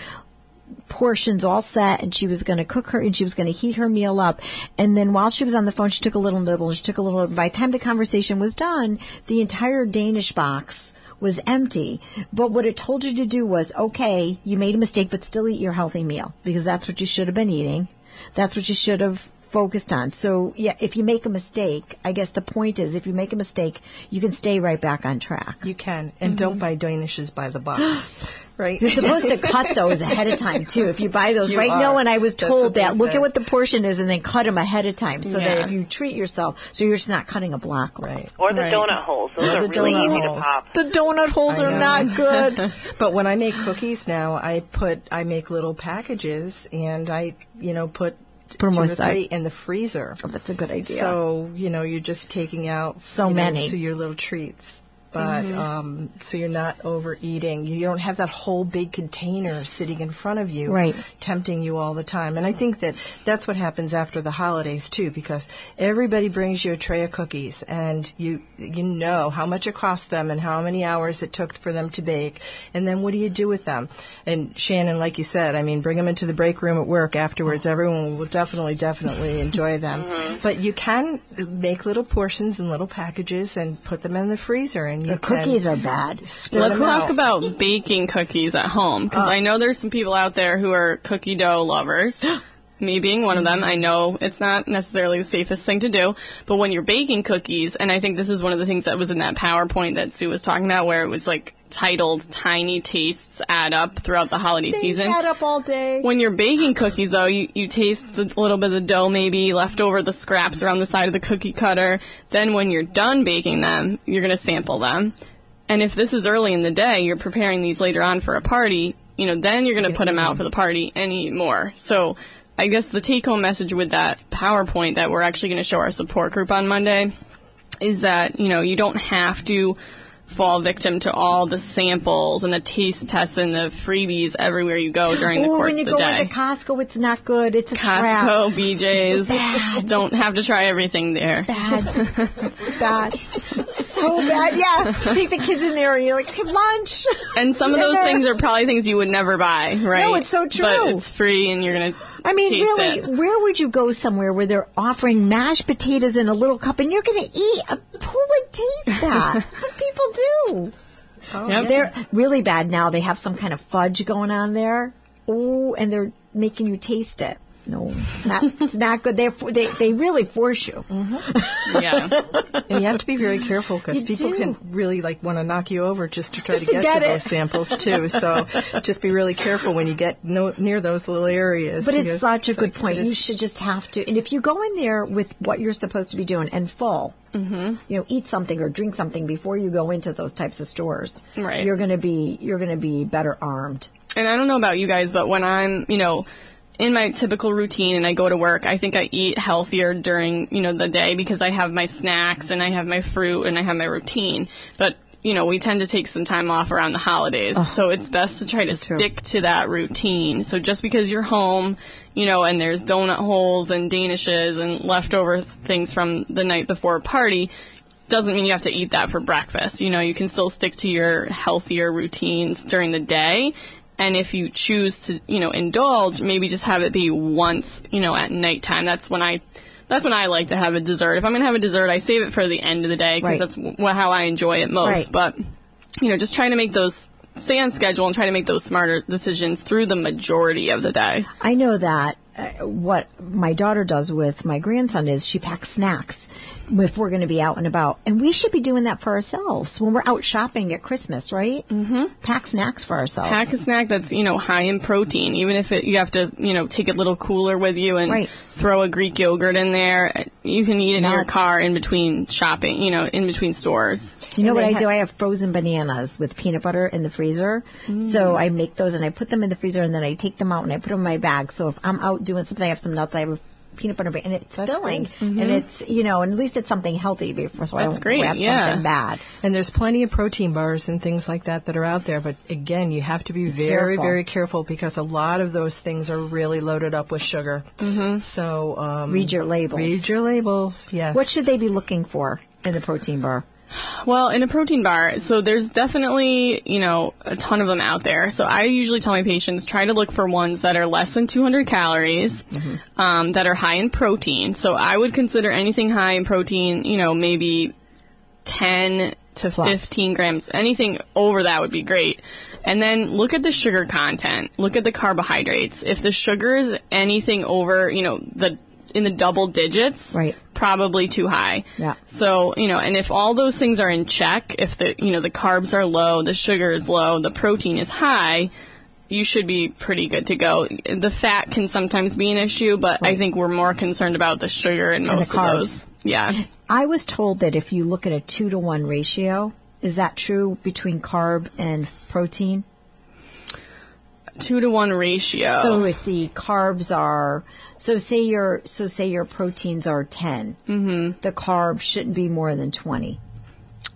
portions all set and she was going to cook her and she was going to heat her meal up and then while she was on the phone she took a little nibble and she took a little by the time the conversation was done the entire danish box was empty but what it told you to do was okay you made a mistake but still eat your healthy meal because that's what you should have been eating that's what you should have focused on so yeah if you make a mistake i guess the point is if you make a mistake you can stay right back on track you can. And don't mm-hmm. buy Danishes by the box. right? You're supposed to cut those ahead of time too. If you buy those You right now, are. and I was told that, look say. at what the portion is, and then cut them ahead of time, so that if you treat yourself, so you're just not cutting a block. right. Or the Right. donut holes. Those Or are the really donut easy holes. to pop. The donut holes are not good. But when I make cookies now, I put I make little packages and I you know put Put 'em two or in the freezer. Oh, that's a good idea. So you know you're just taking out So you know, many. so your little treats. But um, so you're not overeating. You don't have that whole big container sitting in front of you, Right. tempting you all the time. And I think that that's what happens after the holidays too, because everybody brings you a tray of cookies, and you you know how much it cost them and how many hours it took for them to bake, and then what do you do with them? And Shannon, like you said, I mean, bring them into the break room at work afterwards. Everyone will definitely, definitely enjoy them. But you can make little portions and little packages and put them in the freezer, and you the cookies are bad. Spread Let's them talk out. about baking cookies at home because I know there's some people out there who are cookie dough lovers. Me being one of them, I know it's not necessarily the safest thing to do, but when you're baking cookies, and I think this is one of the things that was in that PowerPoint that Sue was talking about where it was like titled Tiny Tastes Add Up throughout the holiday season. Add up all day. When you're baking cookies, though, you, you taste a little bit of the dough maybe left over the scraps around the side of the cookie cutter. Then when you're done baking them, you're going to sample them. And if this is early in the day, you're preparing these later on for a party, you know, then you're going to put them out for the party and eat more. So I guess the take home message with that PowerPoint that we're actually going to show our support group on Monday is that, you know, you don't have to fall victim to all the samples and the taste tests and the freebies everywhere you go during the Ooh, course when you go day. into Costco, it's not good. It's a trap. Costco, BJ's, don't have to try everything there. Bad. It's bad. So bad. Yeah. Take the kids in there and you're like, "Hey, lunch. And some of those things are probably things you would never buy, right? No, it's so true. But it's free and you're gonna. I mean, taste really, it. where would you go somewhere where they're offering mashed potatoes in a little cup and you're going to eat? A, who would taste that? Oh, yeah. They're really bad now. They have some kind of fudge going on there. Oh, and they're making you taste it. No, it's not, it's not good. They're, they they really force you. Yeah. And you have to be very careful because people do. can really like want to knock you over just to try Just to to get, get to it. those samples too. So just be really careful when you get no, near those little areas. But it's such a it's good like- point. You should just have to. And if you go in there with what you're supposed to be doing and full, Mm-hmm. you know, eat something or drink something before you go into those types of stores. Right. You're going to be you're going to be better armed. and I don't know about you guys, but when I'm, you know, in my typical routine and I go to work, I think I eat healthier during, you know, the day because I have my snacks and I have my fruit and I have my routine. But, you know, we tend to take some time off around the holidays. so it's best to try to true. stick to that routine. So just because you're home, you know, and there's donut holes and danishes and leftover things from the night before a party, doesn't mean you have to eat that for breakfast. You know, you can still stick to your healthier routines during the day. And if you choose to, you know, indulge, maybe just have it be once, you know, at nighttime. That's when I, that's when I like to have a dessert. If I'm going to have a dessert, I save it for the end of the day because Right. that's wh- how I enjoy it most. Right. But, you know, just trying to make those, stay on schedule and try to make those smarter decisions through the majority of the day. I know that uh, what my daughter does with my grandson is she packs snacks if we're going to be out and about. And we should be doing that for ourselves when we're out shopping at Christmas, right? Mm-hmm. Pack snacks for ourselves. pack a snack that's you know high in protein even if it, you have to you know take it a little cooler with you and Right. throw a greek yogurt in there you can eat it in your car in between shopping you know in between stores You know And what I ha- do? I have frozen bananas with peanut butter in the freezer. So I make those and I put them in the freezer and then I take them out and I put them in my bag. So if I'm out doing something, I have some nuts. I have peanut butter and it's That's filling good. and it's you know and at least it's something healthy before so I That's don't great, grab yeah. something bad. And there's plenty of protein bars and things like that that are out there. But again, you have to be very, careful. very careful because a lot of those things are really loaded up with sugar. Mm-hmm. So um, Read your labels. Read your labels. Yes. What should they be looking for in a protein bar? Well in a protein bar so there's definitely you know a ton of them out there so i usually tell my patients try to look for ones that are less than 200 calories um, that are high in protein so i would consider anything high in protein you know maybe 10 to Plus. 15 grams. Anything over that would be great. And then look at the sugar content. Look at the carbohydrates. If the sugar is anything over, you know, the in the double digits, Right. probably too high. Yeah. So, you know, and if all those things are in check, if the, you know, the carbs are low, the sugar is low, the protein is high, you should be pretty good to go. The fat can sometimes be an issue, but I think we're more concerned about the sugar and the most of carbs. those. Yeah. I was told that if you look at a two to one ratio, is that true between carb and protein? Two to one ratio. So if the carbs are, so say your, so say your proteins are 10, mm-hmm. the carb shouldn't be more than 20,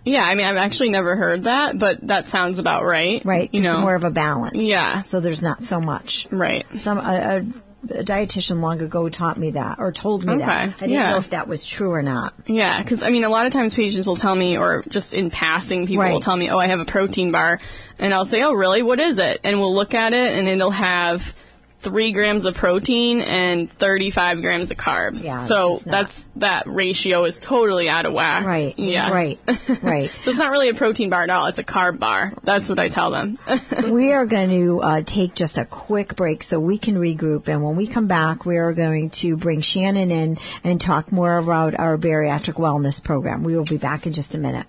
Yeah, I mean, I've actually never heard that, but that sounds about right. right? You it's know, more of a balance. Yeah. So there's not so much. right. Some, a, a, a dietitian long ago taught me that or told me that. Okay, I didn't yeah. know if that was true or not. Yeah, because I mean, a lot of times patients will tell me, or just in passing, people will tell me, "Oh, I have a protein bar," and I'll say, "Oh, really? What is it?" And we'll look at it, and it'll have three grams of protein and 35 grams of carbs. Yeah, so that's that ratio is totally out of whack. Right. Yeah. Right. Right. So it's not really a protein bar at all. It's a carb bar. That's what I tell them. we are going to uh, take just a quick break so we can regroup. And when we come back, we are going to bring Shannon in and talk more about our bariatric wellness program. We will be back in just a minute.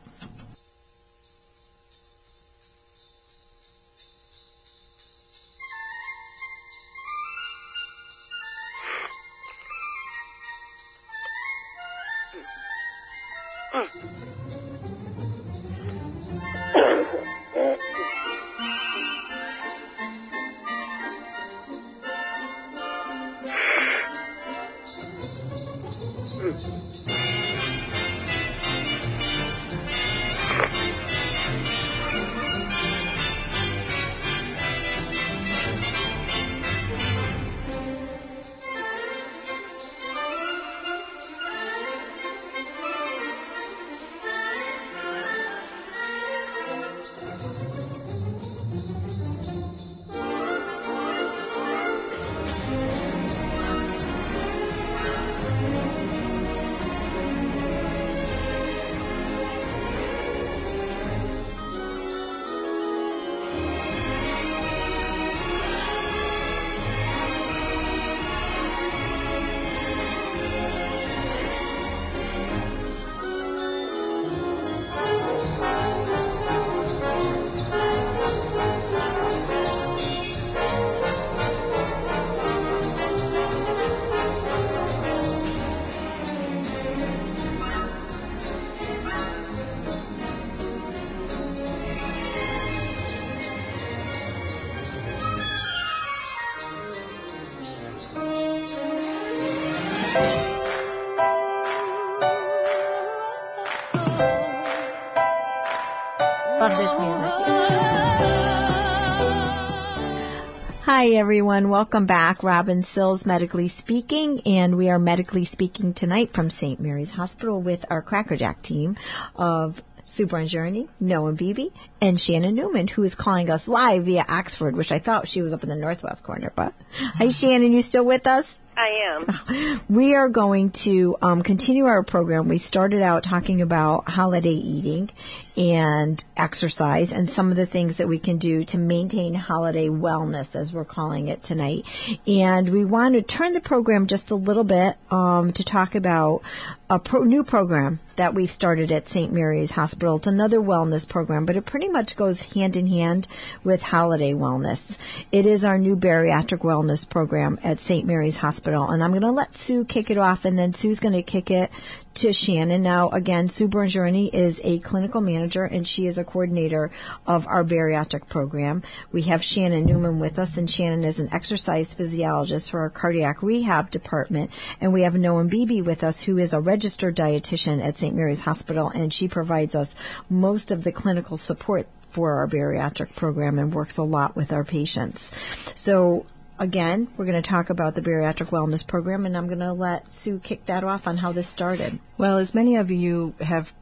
Everyone, welcome back. Robin Sills medically speaking, and we are medically speaking tonight from St. Mary's Hospital with our Crackerjack team of Sue Journey, Noan Beebe, and Shannon Newman, who is calling us live via Oxford, which I thought she was up in the northwest corner. But hi, Shannon, you still with us? I am. We are going to um, continue our program. We started out talking about holiday eating and exercise and some of the things that we can do to maintain holiday wellness, as we're calling it tonight. And we want to turn the program just a little bit um, to talk about a pro- new program that we've started at St. Mary's Hospital. It's another wellness program, but it pretty much goes hand in hand with holiday wellness. It is our new bariatric wellness program at St. Mary's Hospital. And I'm going to let Sue kick it off, and then Sue's going to kick it to Shannon. Now, again, Sue Bongiorni is a clinical manager and she is a coordinator of our bariatric program. We have Shannon Newman with us, and Shannon is an exercise physiologist for our cardiac rehab department. And we have Noan Beebe with us, who is a registered dietitian at St. Mary's Hospital, and she provides us most of the clinical support for our bariatric program and works a lot with our patients. So again, we're going to talk about the bariatric wellness program, and I'm going to let Sue kick that off on how this started. Well, as many of you have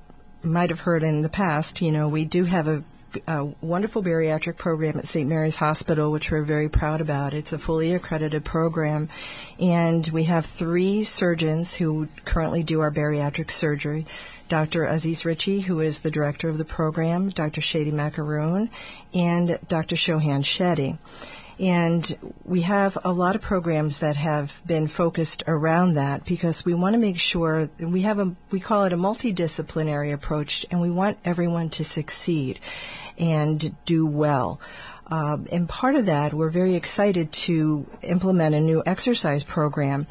might have heard in the past, you know, we do have a, a wonderful bariatric program at St. Mary's Hospital, which we're very proud about. It's a fully accredited program, and we have three surgeons who currently do our bariatric surgery. Dr. Aziz Ritchie, who is the director of the program, Dr. Shady Macaroon, and Dr. Shohan Shetty. And we have a lot of programs that have been focused around that because we want to make sure we have a, we call it a multidisciplinary approach and we want everyone to succeed and do well. Uh, and part of that, we're very excited to implement a new exercise program.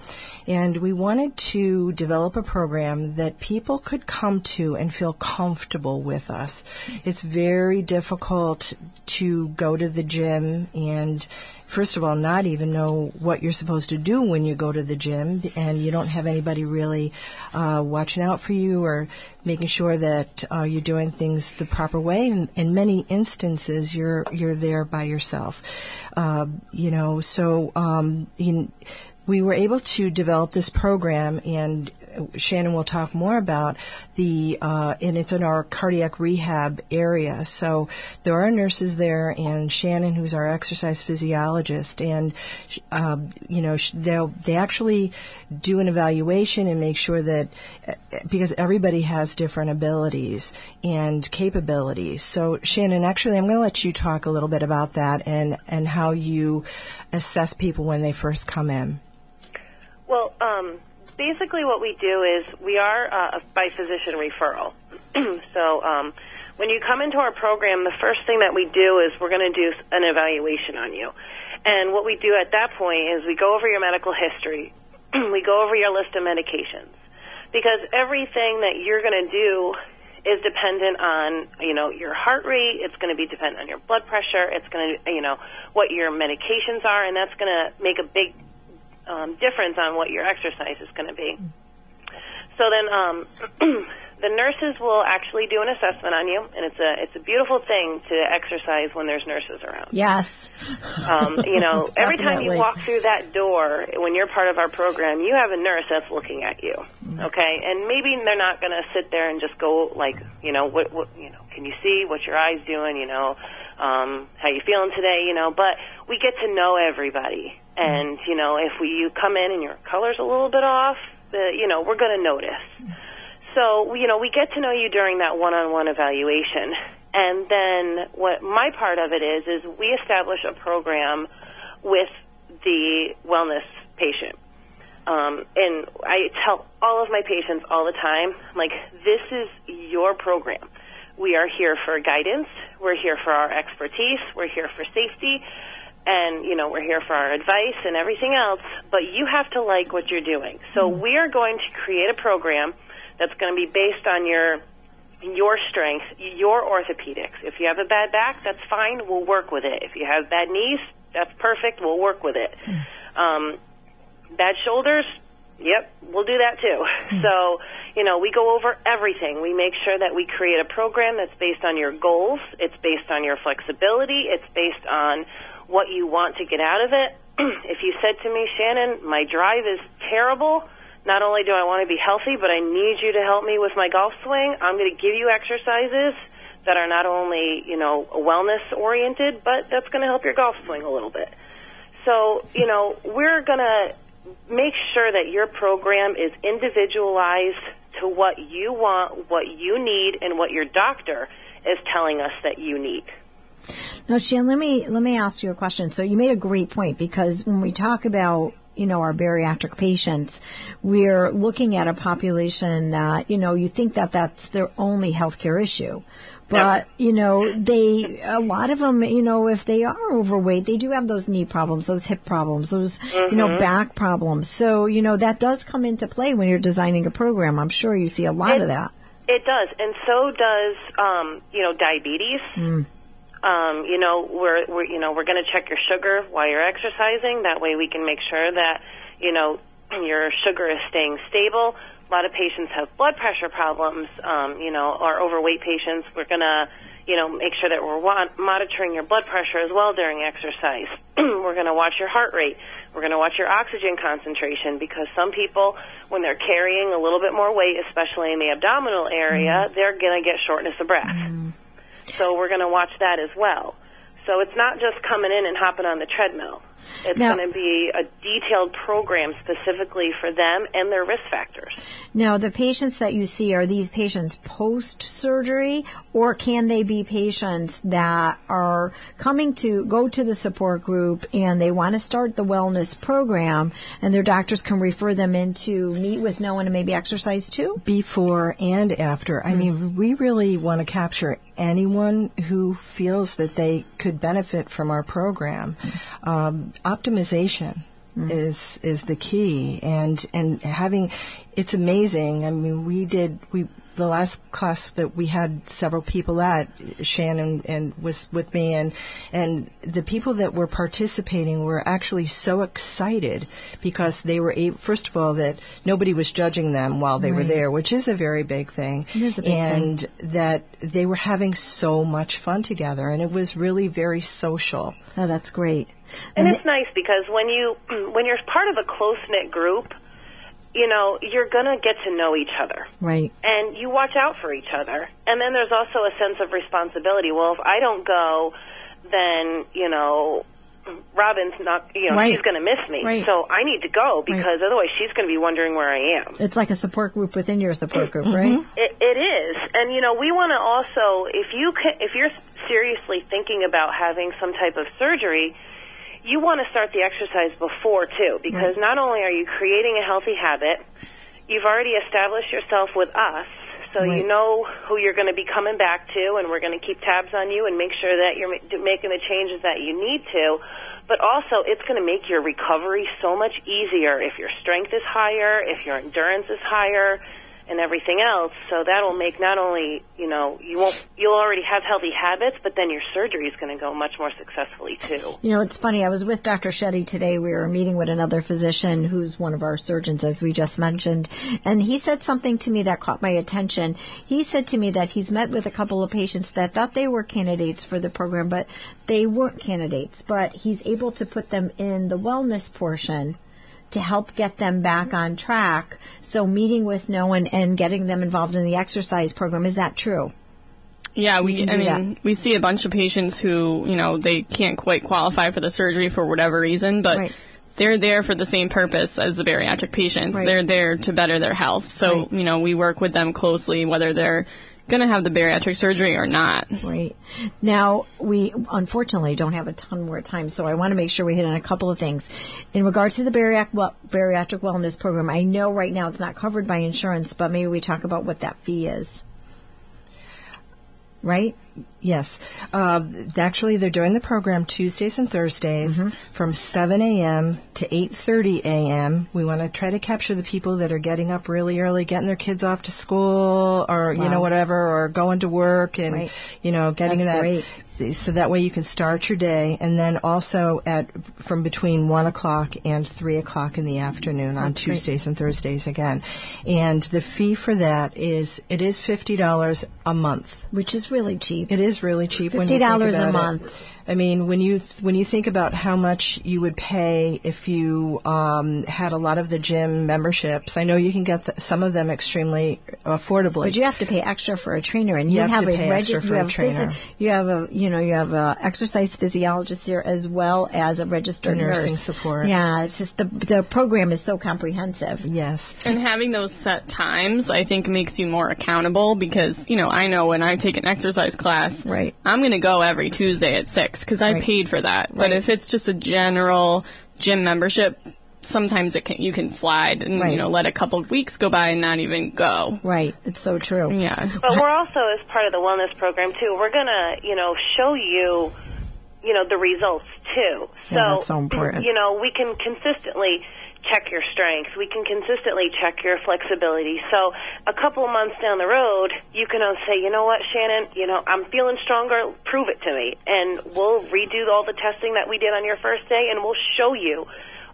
And we wanted to develop a program that people could come to and feel comfortable with us. It's very difficult to go to the gym and first of all, not even know what you're supposed to do when you go to the gym, and you don't have anybody really uh, watching out for you or making sure that uh, you're doing things the proper way. In, in many instances, you're you're there by yourself. Uh, you know, so um, we were able to develop this program and Shannon will talk more about the, uh, and it's in our cardiac rehab area. So there are nurses there, and Shannon, who's our exercise physiologist, and uh, you know they they actually do an evaluation and make sure that because everybody has different abilities and capabilities. So Shannon, actually, I'm going to let you talk a little bit about that and and how you assess people when they first come in. Well, um, basically what we do is we are uh, by physician referral. so um, when you come into our program, the first thing that we do is we're going to do an evaluation on you. And what we do at that point is we go over your medical history. we go over your list of medications. Because everything that you're going to do is dependent on, you know, your heart rate. It's going to be dependent on your blood pressure. It's going to, you know, what your medications are, and that's going to make a big um, difference on what your exercise is going to be. So then um, the nurses will actually do an assessment on you, and it's a it's a beautiful thing to exercise when there's nurses around. Yes. Um, you know, every time you walk through that door, when you're part of our program, you have a nurse that's looking at you. Okay, and maybe they're not going to sit there and just go like, you know, what, what, you know, can you see what your eyes doing? You know, um, how you feeling today? You know, but we get to know everybody and, you know, if we, you come in and your color's a little bit off, the, you know, we're going to notice. So, you know, we get to know you during that one-on-one evaluation. And then what my part of it is, is we establish a program with the wellness patient. Um, and I tell all of my patients all the time, like, this is your program. We are here for guidance. We're here for our expertise. We're here for safety and you know we're here for our advice and everything else but you have to like what you're doing so mm-hmm. we are going to create a program that's going to be based on your your strengths your orthopedics if you have a bad back that's fine we'll work with it if you have bad knees that's perfect we'll work with it mm-hmm. um, bad shoulders Yep, we'll do that too. So, you know, we go over everything. We make sure that we create a program that's based on your goals, it's based on your flexibility, it's based on what you want to get out of it. if you said to me, Shannon, my drive is terrible, not only do I want to be healthy, but I need you to help me with my golf swing, I'm going to give you exercises that are not only, you know, wellness oriented, but that's going to help your golf swing a little bit. So, you know, we're going to make sure that your program is individualized to what you want, what you need, and what your doctor is telling us that you need. Now, Shan, let me let me ask you a question. So you made a great point because when we talk about you know, our bariatric patients, we're looking at a population that, you know, you think that that's their only healthcare issue. But, you know, they, a lot of them, you know, if they are overweight, they do have those knee problems, those hip problems, those, you know, back problems. So, you know, that does come into play when you're designing a program. I'm sure you see a lot It- of that. It does, and so does um, you know diabetes. Um, you know, we're, we're you know we're going to check your sugar while you're exercising. That way, we can make sure that you know your sugar is staying stable. A lot of patients have blood pressure problems. Um, you know, or overweight patients. We're going to you know make sure that we're wa- monitoring your blood pressure as well during exercise. we're going to watch your heart rate. We're going to watch your oxygen concentration because some people, when they're carrying a little bit more weight, especially in the abdominal area, they're going to get shortness of breath. So we're going to watch that as well. So it's not just coming in and hopping on the treadmill. It's Now- going to be a detailed program specifically for them and their risk factors. Now, the patients that you see, are these patients post surgery or can they be patients that are coming to go to the support group and they want to start the wellness program and their doctors can refer them in to meet with Noan and maybe exercise too? before and after. I mean, we really want to capture anyone who feels that they could benefit from our program. Um, optimization mm-hmm. is is the key, and and having it's amazing. I mean, we did we. The last class that we had several people at, Shannon and was with me, and and the people that were participating were actually so excited because they were able, first of all that nobody was judging them while they were there, which is a very big thing. It is a big thing. and that they were having so much fun together, and it was really very social. Oh, that's great. And And it's nice because when you when you're part of a close knit group, you know you're going to get to know each other. right. and you watch out for each other. And then there's also a sense of responsibility. Well, if I don't go, then you know, Robin's not. You know, Right. she's going to miss me. Right. So I need to go because otherwise she's going to be wondering where I am. It's like a support group within your support group, mm-hmm. right? It, it is, and you know, we want to also, if you can, if you're seriously thinking about having some type of surgery, you want to start the exercise before too, because not only are you creating a healthy habit, you've already established yourself with us, so Right. you know who you're going to be coming back to, and we're going to keep tabs on you and make sure that you're making the changes that you need to. But also, it's going to make your recovery so much easier if your strength is higher, if your endurance is higher, and everything else. So that'll make not only you know you won't you'll already have healthy habits, but then your surgery is going to go much more successfully too. You know, it's funny. I was with Dr. Shetty today. We were meeting with another physician who's one of our surgeons, as we just mentioned. And he said something to me that caught my attention. He said to me that he's met with a couple of patients that thought they were candidates for the program, but they weren't candidates. But he's able to put them in the wellness portion to help get them back on track. So meeting with Noan and getting them involved in the exercise program. Is that true? Yeah, we. I mean, we see a bunch of patients who, you know, they can't quite qualify for the surgery for whatever reason, but Right. they're there for the same purpose as the bariatric patients. Right. They're there to better their health. So, Right. you know, we work with them closely, whether they're going to have the bariatric surgery or not. Right. Now, we unfortunately don't have a ton more time, so I want to make sure we hit on a couple of things. In regards to the bariatric, well, bariatric wellness program, I know right now it's not covered by insurance, but maybe we talk about what that fee is. Right? Yes. Uh, actually, they're doing the program Tuesdays and Thursdays from 7 a.m. to 8.30 a.m. We want to try to capture the people that are getting up really early, getting their kids off to school or, you know, whatever, or going to work and, Right. you know, getting That's that great. So that way you can start your day, and then also at from between one o'clock and three o'clock in the afternoon on Tuesdays and Thursdays again. And the fee for that is it is fifty dollars a month. which is really cheap. It is really cheap. when you $50 a month. it. Month. I mean, when you th- when you think about how much you would pay if you um, had a lot of the gym memberships, I know you can get th- some of them extremely affordably. But you have to pay extra for a trainer, and you, You have to a pay extra for you a have trainer. you have a you know you have a exercise physiologist there as well as a registered The nursing nurse. support. Yeah, it's just the the program is so comprehensive. yes. And having those set times, I think, makes you more accountable because, you know, I know when I take an exercise class, Right. I'm going to go every Tuesday at 6 because I Right. paid for that. But if it's just a general gym membership, sometimes it can, you can slide and, Right. you know, let a couple of weeks go by and not even go. Right, it's so true. Yeah. But we're also, as part of the wellness program too, we're gonna, you know, show you, you know, the results too. So, Yeah, that's so important. You know, we can consistently check your strength. We can consistently check your flexibility. So, a couple of months down the road, you can say, you know what, Shannon, you know, I'm feeling stronger. Prove it to me, and we'll redo all the testing that we did on your first day, and we'll show you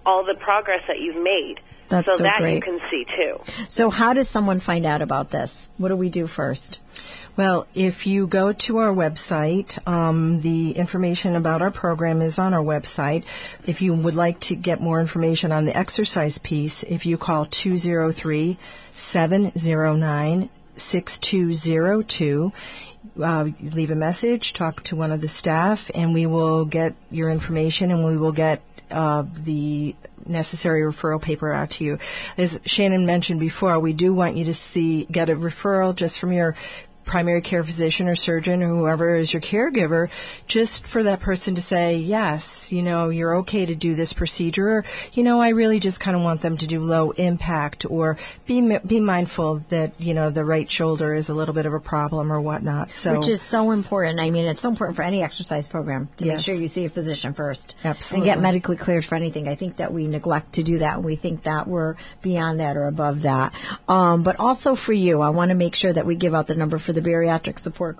all the progress that you've made. That's so so that you can see too. So, how does someone find out about this? What do we do first? Well, if you go to our website, um, the information about our program is on our website. If you would like to get more information on the exercise piece, if you call 203 709 6202, uh, leave a message, talk to one of the staff, and we will get your information and we will get uh, the necessary referral paper out to you. As Shannon mentioned before, we do want you to see get a referral just from your primary care physician or surgeon or whoever is your caregiver, just for that person to say, yes, you know, you're okay to do this procedure. Or, you know, I really just kind of want them to do low impact or be, be mindful that, you know, the right shoulder is a little bit of a problem or whatnot. So, Which is so important. I mean, it's so important for any exercise program to make sure you see a physician first. Absolutely. And get medically cleared for anything. I think that we neglect to do that. and We think that we're beyond that or above that. Um, but also for you, I want to make sure that we give out the number for the bariatric support